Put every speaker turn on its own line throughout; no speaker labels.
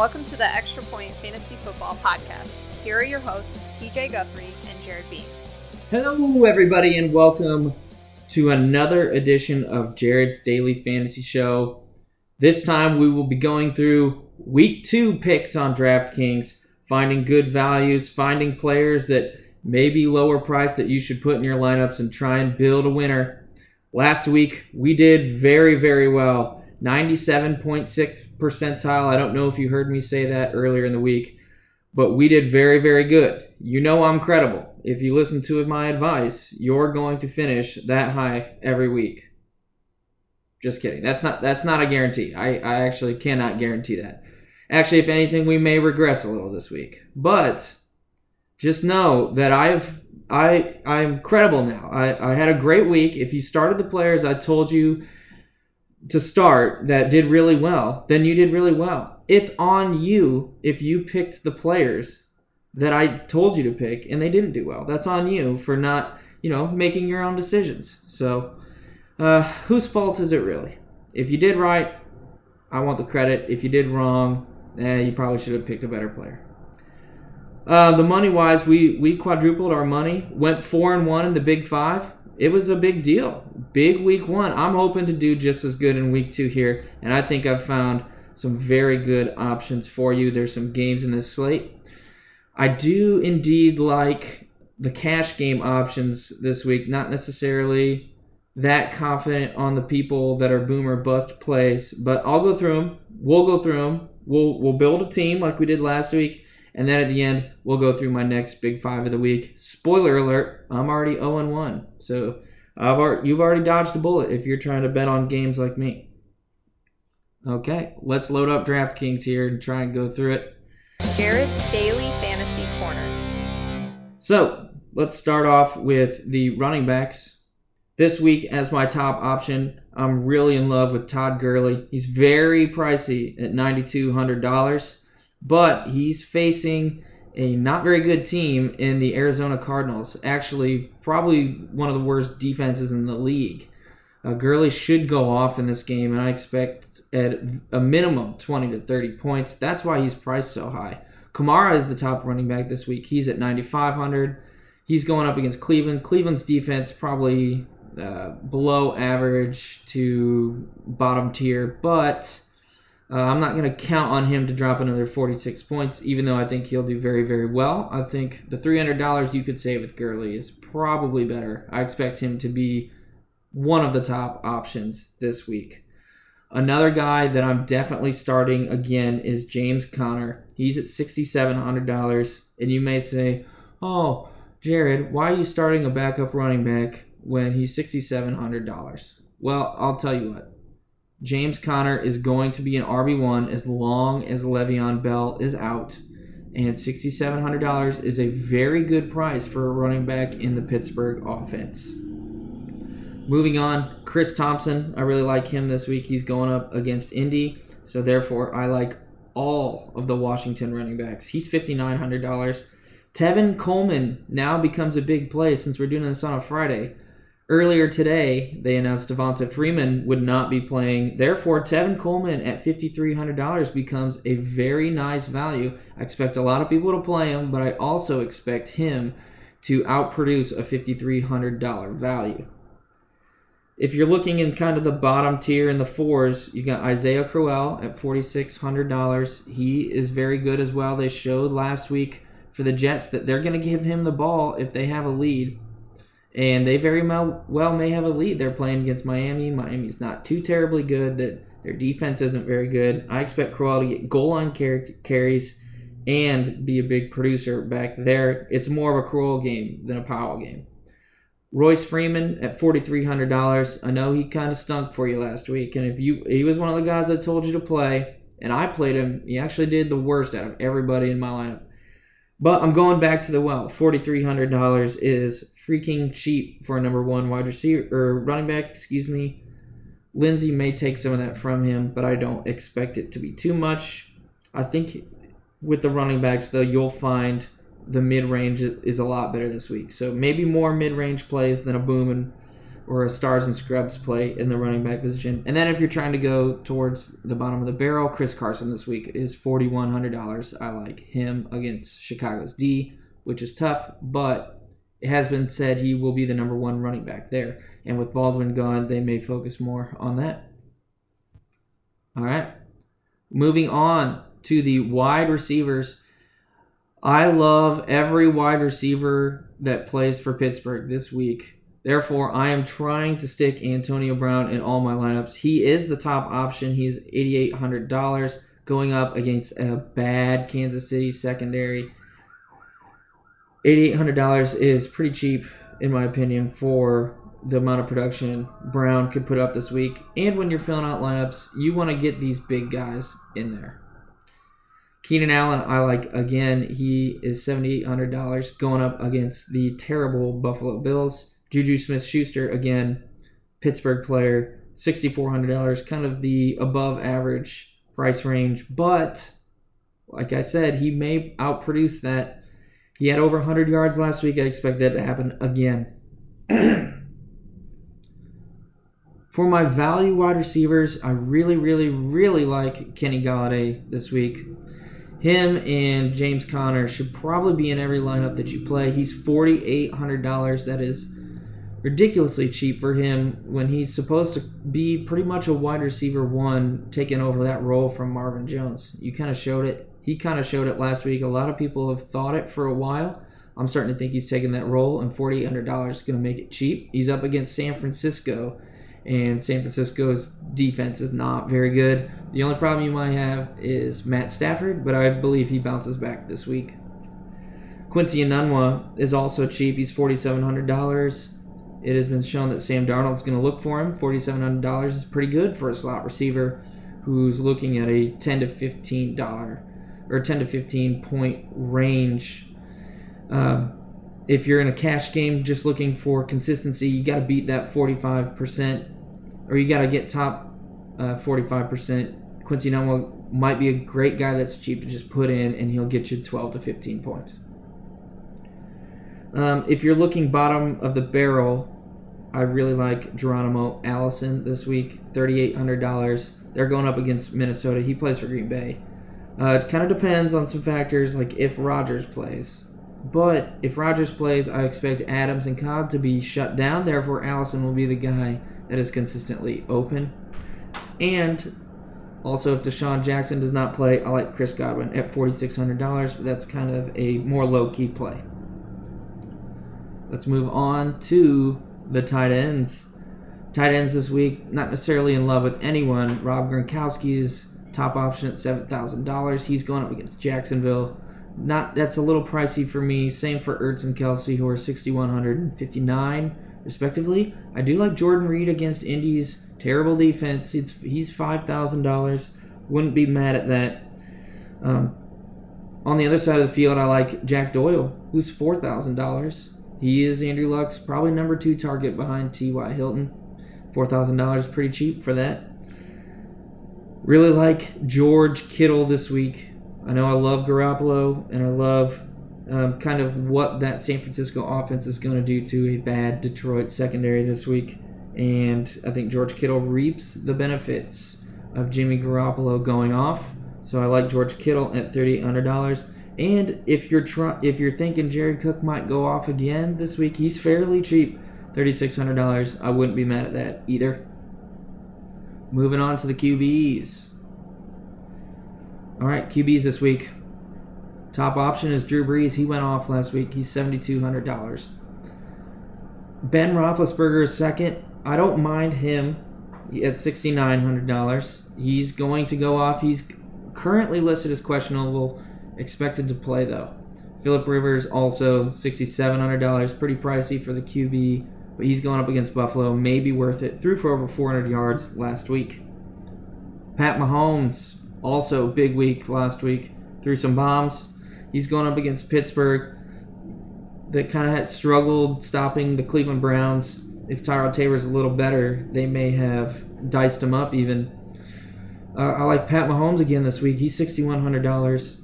Welcome to the Extra Point Fantasy Football Podcast. Here are your hosts, TJ Guthrie and Jared Beams.
Hello, everybody, and welcome to another edition of Jared's Daily Fantasy Show. This time we will be going through week two picks on DraftKings, finding good values, finding players that may be lower price that you should put in your lineups and try and build a winner. Last week we did very, very well. 97.6 percentile. I don't know if you heard me say that earlier in the week, but we did very, very good. You know I'm credible. If you listen to my advice, you're going to finish that high every week. Just kidding. That's not that's not a guarantee. I, I actually cannot guarantee that. Actually, if anything, we may regress a little this week. But just know that I've I I'm credible now. I, I had a great week. If you started the players I told you to start that did really well, then you did really well. It's on you if you picked the players that I told you to pick and they didn't do well. That's on you for not, you know, making your own decisions. So, uh, whose fault is it really? If you did right, I want the credit. If you did wrong, eh, you probably should have picked a better player. Uh, the money wise, we we quadrupled our money. Went four and one in the Big Five it was a big deal. Big week one. I'm hoping to do just as good in week two here, and I think I've found some very good options for you. There's some games in this slate. I do indeed like the cash game options this week, not necessarily that confident on the people that are boomer bust plays, but I'll go through them. We'll go through them. We'll we'll build a team like we did last week, and then at the end, we'll go through my next big five of the week. Spoiler alert, I'm already 0 1. So I've already, you've already dodged a bullet if you're trying to bet on games like me. Okay, let's load up DraftKings here and try and go through it.
Jared's Daily Fantasy Corner.
So let's start off with the running backs. This week, as my top option, I'm really in love with Todd Gurley. He's very pricey at $9,200 but he's facing a not very good team in the Arizona Cardinals. Actually, probably one of the worst defenses in the league. Uh, Gurley should go off in this game, and I expect at a minimum 20 to 30 points. That's why he's priced so high. Kamara is the top running back this week. He's at 9,500. He's going up against Cleveland. Cleveland's defense probably uh, below average to bottom tier, but uh, I'm not going to count on him to drop another 46 points, even though I think he'll do very, very well. I think the $300 you could save with Gurley is probably better. I expect him to be one of the top options this week. Another guy that I'm definitely starting again is James Conner. He's at $6,700. And you may say, oh, Jared, why are you starting a backup running back when he's $6,700? Well, I'll tell you what. James Conner is going to be an RB1 as long as Le'Veon Bell is out. And $6,700 is a very good price for a running back in the Pittsburgh offense. Moving on, Chris Thompson. I really like him this week. He's going up against Indy. So therefore, I like all of the Washington running backs. He's $5,900. Tevin Coleman now becomes a big play since we're doing this on a Friday. Earlier today, they announced Devonta Freeman would not be playing. Therefore, Tevin Coleman at $5,300 becomes a very nice value. I expect a lot of people to play him, but I also expect him to outproduce a $5,300 value. If you're looking in kind of the bottom tier in the fours, you got Isaiah Crowell at $4,600. He is very good as well. They showed last week for the Jets that they're going to give him the ball if they have a lead and they very well, may have a lead. They're playing against Miami. Miami's not too terribly good. That their defense isn't very good. I expect Crowell to get goal line car- carries and be a big producer back there. It's more of a Crowell game than a Powell game. Royce Freeman at forty three hundred dollars. I know he kind of stunk for you last week, and if you he was one of the guys I told you to play, and I played him. He actually did the worst out of everybody in my lineup. But I'm going back to the well. Forty three hundred dollars is freaking cheap for a number one wide receiver or running back, excuse me. Lindsay may take some of that from him, but I don't expect it to be too much. I think with the running backs though, you'll find the mid range is a lot better this week. So maybe more mid range plays than a boom and or a stars and scrubs play in the running back position. And then if you're trying to go towards the bottom of the barrel, Chris Carson this week is $4,100. I like him against Chicago's D, which is tough, but it has been said he will be the number one running back there. And with Baldwin gone, they may focus more on that. All right. Moving on to the wide receivers. I love every wide receiver that plays for Pittsburgh this week. Therefore, I am trying to stick Antonio Brown in all my lineups. He is the top option. He's $8,800 going up against a bad Kansas City secondary. $8,800 is pretty cheap, in my opinion, for the amount of production Brown could put up this week. And when you're filling out lineups, you want to get these big guys in there. Keenan Allen, I like again. He is $7,800 going up against the terrible Buffalo Bills. Juju Smith Schuster, again, Pittsburgh player, $6,400, kind of the above average price range. But, like I said, he may outproduce that. He had over 100 yards last week. I expect that to happen again. For my value wide receivers, I really, really, really like Kenny Golladay this week. Him and James Conner should probably be in every lineup that you play. He's $4,800. That is ridiculously cheap for him when he's supposed to be pretty much a wide receiver one, taking over that role from Marvin Jones. You kind of showed it. He kind of showed it last week. A lot of people have thought it for a while. I'm starting to think he's taking that role, and $4,800 is going to make it cheap. He's up against San Francisco and San Francisco's defense is not very good. The only problem you might have is Matt Stafford, but I believe he bounces back this week. Quincy Enunwa is also cheap. He's $4,700. It has been shown that Sam Darnold's going to look for him. $4,700 is pretty good for a slot receiver who's looking at a 10 to 15 dollar or 10 to 15 point range. Um, if you're in a cash game just looking for consistency, you got to beat that 45%, or you got to get top uh, 45%. Quincy Enunwa might be a great guy that's cheap to just put in, and he'll get you 12 to 15 points. Um, if you're looking bottom of the barrel, I really like Geronimo Allison this week, $3,800. They're going up against Minnesota. He plays for Green Bay. Uh, it kind of depends on some factors, like if Rodgers plays. But if Rodgers plays, I expect Adams and Cobb to be shut down. Therefore, Allison will be the guy that is consistently open. And also, if DeSean Jackson does not play, I like Chris Godwin at $4,600, but that's kind of a more low key play. Let's move on to the tight ends. Tight ends this week, not necessarily in love with anyone. Rob Gronkowski is top option at $7,000. He's going up against Jacksonville not that's a little pricey for me. Same for Ertz and Kelce, who are 6,100 and 59 respectively. I do like Jordan Reed against Indy's terrible defense. It's he's five thousand dollars. Wouldn't be mad at that. Um, on the other side of the field, I like Jack Doyle, who's four thousand dollars. He is Andrew Luck's probably number two target behind T.Y. Hilton. Four thousand dollars, is pretty cheap for that. Really like George Kittle this week. I know I love Garoppolo and I love um, kind of what that San Francisco offense is going to do to a bad Detroit secondary this week. And I think George Kittle reaps the benefits of Jimmy Garoppolo going off. So I like George Kittle at thirty-eight hundred dollars. And if you're if you're thinking Jared Cook might go off again this week, he's fairly cheap, thirty-six hundred dollars. I wouldn't be mad at that either. Moving on to the QBs. All right, QBs this week. Top option is Drew Brees. He went off last week. He's $7,200. Ben Roethlisberger is second. I don't mind him at $6,900. He's going to go off. He's currently listed as questionable, expected to play though. Philip Rivers also $6,700. Pretty pricey for the QB, but he's going up against Buffalo. Maybe worth it. Threw for over 400 yards last week. Pat Mahomes also big week last week. Threw some bombs. He's going up against Pittsburgh. That kind of had struggled stopping the Cleveland Browns. If Tyrod Taylor's a little better, they may have diced him up even. Uh, I like Pat Mahomes again this week. He's sixty one hundred dollars.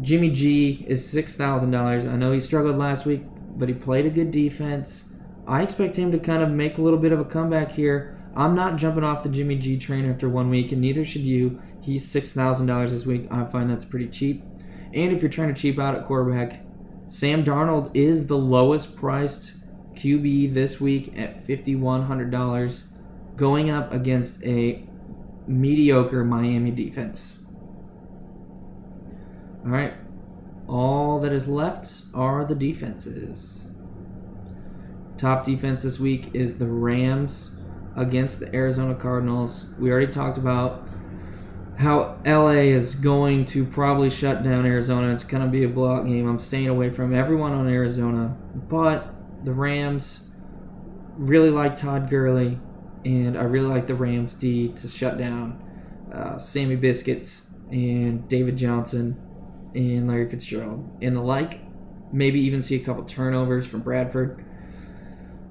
Jimmy G is six thousand dollars. I know he struggled last week, but he played a good defense. I expect him to kind of make a little bit of a comeback here. I'm not jumping off the Jimmy G train after one week, and neither should you. He's six thousand dollars this week. I find that's pretty cheap. And if you're trying to cheap out at quarterback, Sam Darnold is the lowest priced QB this week at fifty one hundred dollars, going up against a mediocre Miami defense. All right, all that is left are the defenses. Top defense this week is the Rams against the Arizona Cardinals. We already talked about how LA is going to probably shut down Arizona. It's going to be a blowout game. I'm staying away from everyone on Arizona. But the Rams really like Todd Gurley, and I really like the Rams D to shut down uh, Sammy Biscuits and David Johnson and Larry Fitzgerald and the like. Maybe even see a couple turnovers from Bradford.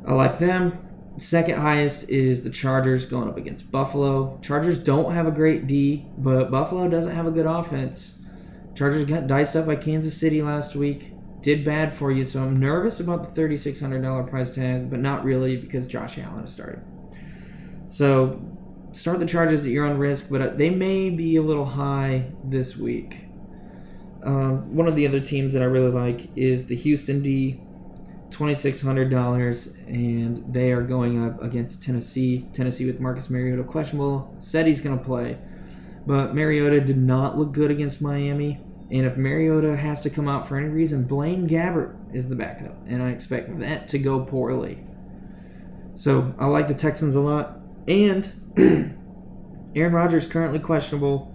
I like them. Second highest is the Chargers going up against Buffalo. Chargers don't have a great D, but Buffalo doesn't have a good offense. Chargers got diced up by Kansas City last week. Did bad for you, so I'm nervous about the $3,600 price tag, but not really because Josh Allen has started. So start the Chargers at your own risk, but uh, they may be a little high this week. Um, one of the other teams that I really like is the Houston D. $2,600, and they are going up against Tennessee. Tennessee with Marcus Mariota questionable. Said he's going to play, but Mariota did not look good against Miami. And if Mariota has to come out for any reason, Blaine Gabbert is the backup, and I expect that to go poorly. So I like the Texans a lot. And Aaron Rodgers currently questionable,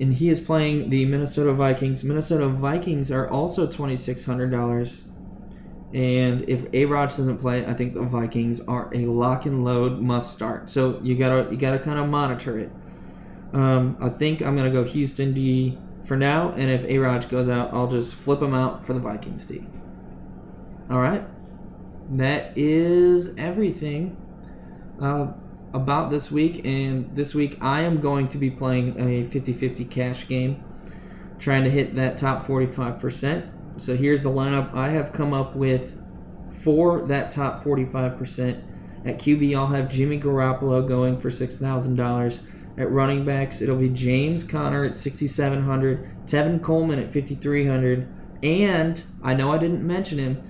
and he is playing the Minnesota Vikings. Minnesota Vikings are also twenty six hundred dollars. And if A Rod doesn't play, I think the Vikings are a lock and load must start. So you gotta you gotta kind of monitor it. Um, I think I'm gonna go Houston D for now, and if A Rod goes out, I'll just flip him out for the Vikings D. All right, that is everything uh, about this week. And this week, I am going to be playing a 50-50 cash game, trying to hit that top 45 percent. So here's the lineup I have come up with for that top 45%. At QB, I'll have Jimmy Garoppolo going for $6,000. At running backs, it'll be James Conner at 6,700, Tevin Coleman at 5,300, and I know I didn't mention him,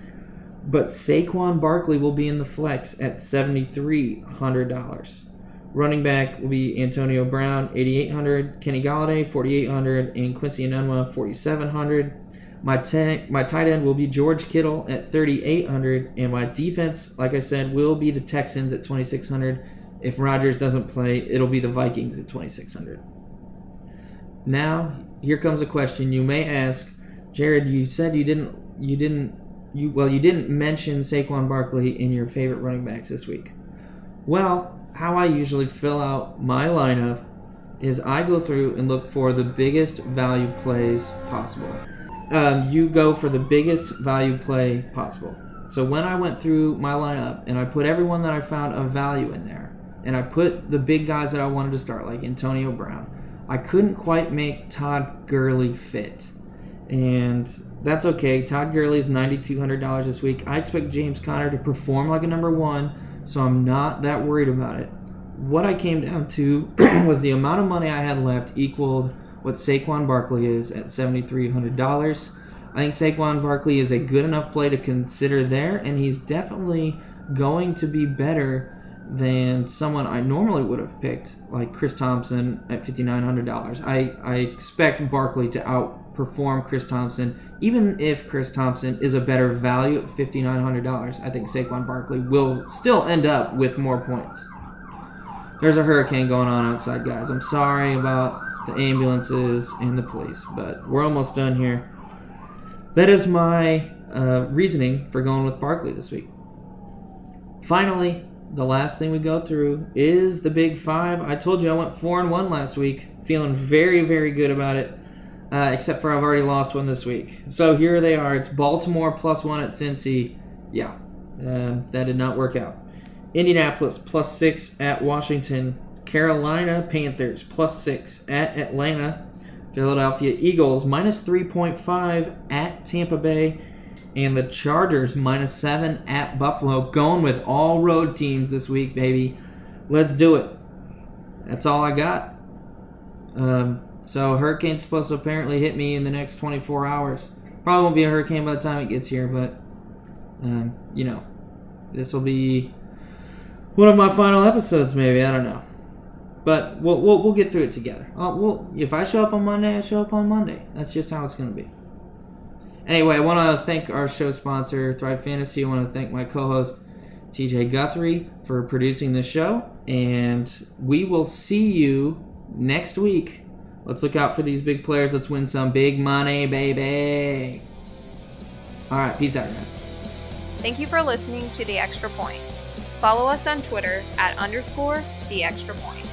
but Saquon Barkley will be in the flex at $7,300. Running back will be Antonio Brown, 8,800, Kenny Golladay, 4,800, and Quincy Enunwa, 4,700. My ten, my tight end will be George Kittle at 3,800, and my defense, like I said, will be the Texans at 2,600. If Rodgers doesn't play, it'll be the Vikings at 2,600. Now, here comes a question you may ask, Jared. You said you didn't, you didn't, you well, you didn't mention Saquon Barkley in your favorite running backs this week. Well, how I usually fill out my lineup is I go through and look for the biggest value plays possible um, you go for the biggest value play possible. So when I went through my lineup and I put everyone that I found of value in there, and I put the big guys that I wanted to start, like Antonio Brown, I couldn't quite make Todd Gurley fit. And that's okay. Todd Gurley is $9,200 this week. I expect James Conner to perform like a number one, so I'm not that worried about it. What I came down to was the amount of money I had left equaled what Saquon Barkley is at $7,300. I think Saquon Barkley is a good enough play to consider there, and he's definitely going to be better than someone I normally would have picked, like Chris Thompson at $5,900. I, I expect Barkley to outperform Chris Thompson, even if Chris Thompson is a better value at $5,900. I think Saquon Barkley will still end up with more points. There's a hurricane going on outside, guys. I'm sorry about the ambulances, and the police. But we're almost done here. That is my uh, reasoning for going with Barkley this week. Finally, the last thing we go through is the Big Five. I told you I went four and one last week, feeling very, very good about it. Uh, except for I've already lost one this week. So here they are. It's Baltimore plus one at Cincy. Yeah, um, that did not work out. Indianapolis plus six at Washington. Carolina Panthers plus six at Atlanta. Philadelphia Eagles minus 3.5 at Tampa Bay. and the Chargers minus seven at Buffalo. Going with all road teams this week, baby. Let's do it. That's all I got. Um, so hurricane's supposed to apparently hit me in the next 24 hours. Probably won't be a hurricane by the time it gets here, but um, you know, this will be one of my final episodes. Maybe I don't know, but we'll we'll, we'll get through it together. Uh, we'll, if I show up on Monday, I show up on Monday. That's just how it's gonna be. Anyway, I want to thank our show sponsor, Thrive Fantasy. I want to thank my co-host, TJ Guthrie, for producing this show, and we will see you next week. Let's look out for these big players. Let's win some big money, baby. All right, peace out, guys.
Thank you for listening to The Extra Point. Follow us on Twitter at underscore The Extra Point.